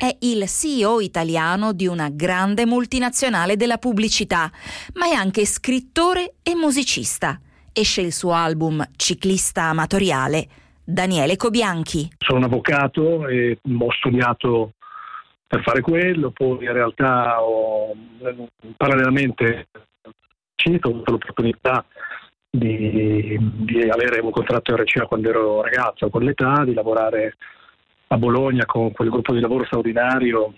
È il CEO italiano di una grande multinazionale della pubblicità, ma è anche scrittore e musicista. Esce il suo album Ciclista amatoriale. Daniele Cobianchi. Sono un avvocato e ho studiato per fare quello, poi in realtà ho parallelamente ho avuto l'opportunità di, di, avere un contratto RCA quando ero ragazzo, con l'età, di lavorare a Bologna con quel gruppo di lavoro straordinario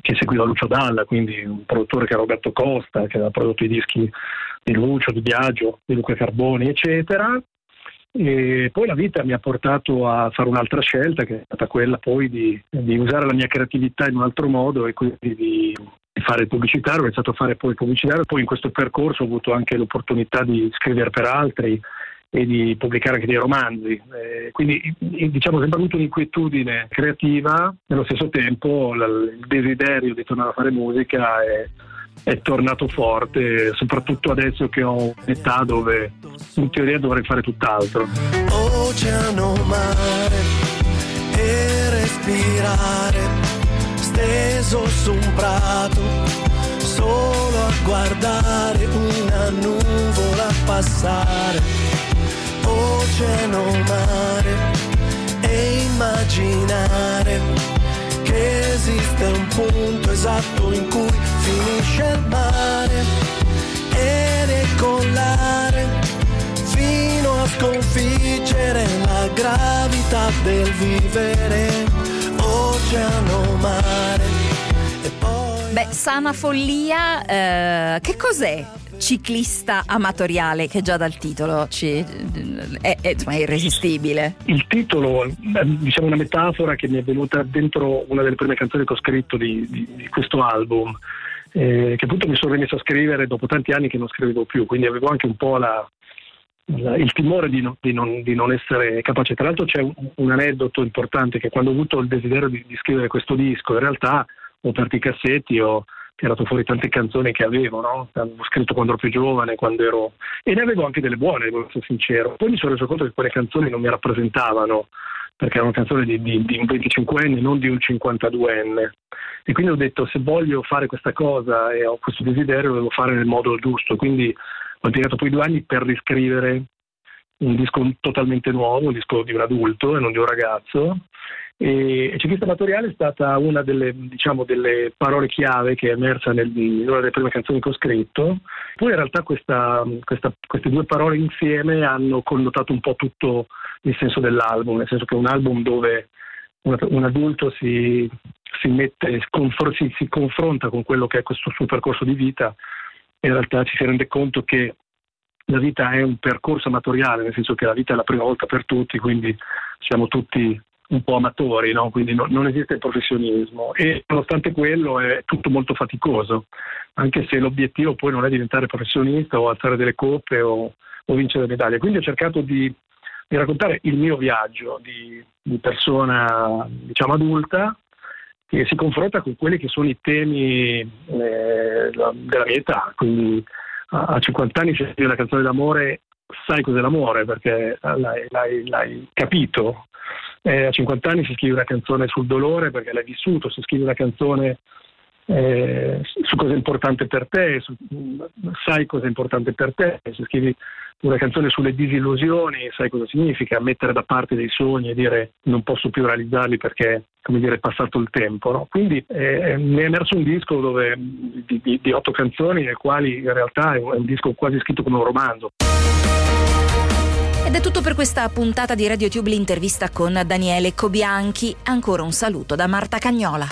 che seguiva Lucio Dalla, quindi un produttore che era Roberto Costa, che aveva prodotto i dischi di Lucio, di Biagio, di Luca Carboni, eccetera. E poi la vita mi ha portato a fare un'altra scelta, che è stata quella poi di, di usare la mia creatività in un altro modo e quindi di fare il pubblicitario, ho iniziato a fare poi il pubblicitario, poi in questo percorso ho avuto anche l'opportunità di scrivere per altri e di pubblicare anche dei romanzi. Eh, quindi diciamo sempre avuto un'inquietudine creativa, nello stesso tempo l- il desiderio di tornare a fare musica è, è tornato forte, soprattutto adesso che ho un'età dove in teoria dovrei fare tutt'altro. Oceano, mare e respirare steso su un prato, solo a guardare una nuvola passare, oceano, mare, e immaginare che esiste un punto esatto in cui finisce il mare e decollare fino a sconfiggere la gravità del vivere oceano, mare. Poi... Beh, sana follia, eh, che cos'è? Ciclista amatoriale che già dal titolo ci, è, è, è, irresistibile. Il titolo è diciamo una metafora che mi è venuta dentro una delle prime canzoni che ho scritto di, di, di questo album, eh, che appunto mi sono rimesso a scrivere dopo tanti anni che non scrivevo più, quindi avevo anche un po' la, il timore di, no, di, non, di, non, essere capace. Tra l'altro c'è un, un, aneddoto importante che quando ho avuto il desiderio di, di, scrivere questo disco, in realtà ho aperto i cassetti, ho tirato fuori tante canzoni che avevo, no? Ho scritto quando ero più giovane, quando ero... e ne avevo anche delle buone, devo essere sincero. Poi mi sono reso conto che quelle canzoni non mi rappresentavano, perché erano canzoni di, di, di un 25enne, non di un 52enne. E quindi ho detto, se voglio fare questa cosa e ho questo desiderio, lo devo fare nel modo giusto. Quindi ho impiegato poi due anni per riscrivere un disco totalmente nuovo, un disco di un adulto e non di un ragazzo. E Ciclista Amatoriale è stata una delle, diciamo, delle, parole chiave che è emersa nel, in una delle prime canzoni che ho scritto. Poi in realtà questa, questa, queste due parole insieme hanno connotato un po' tutto il senso dell'album, nel senso che è un album dove un, un adulto si, si, mette, si, si confronta con quello che è questo suo percorso di vita in realtà ci si rende conto che la vita è un percorso amatoriale, nel senso che la vita è la prima volta per tutti, quindi siamo tutti un po' amatori, no? quindi no, non esiste il professionismo e nonostante quello è tutto molto faticoso, anche se l'obiettivo poi non è diventare professionista o alzare delle coppe o, o vincere medaglie. Quindi ho cercato di, di raccontare il mio viaggio di, di persona diciamo adulta che si confronta con quelli che sono i temi eh, della mia età. Quindi a 50 anni scrivi una canzone d'amore sai cos'è l'amore perché l'hai, l'hai, l'hai capito. Eh, a 50 anni si scrive una canzone sul dolore perché l'hai vissuto, si scrive una canzone eh, su cosa è importante per te, su, sai cosa è importante per te, se scrivi una canzone sulle disillusioni, sai cosa significa mettere da parte dei sogni e dire non posso più realizzarli perché come dire, è passato il tempo. No? Quindi eh, mi è emerso un disco dove, di, di, di, otto canzoni, nel quali in realtà è un disco quasi scritto come un romanzo. Ed è tutto per questa puntata di RadioTube l'intervista con Daniele Cobianchi. Ancora un saluto da Marta Cagnola.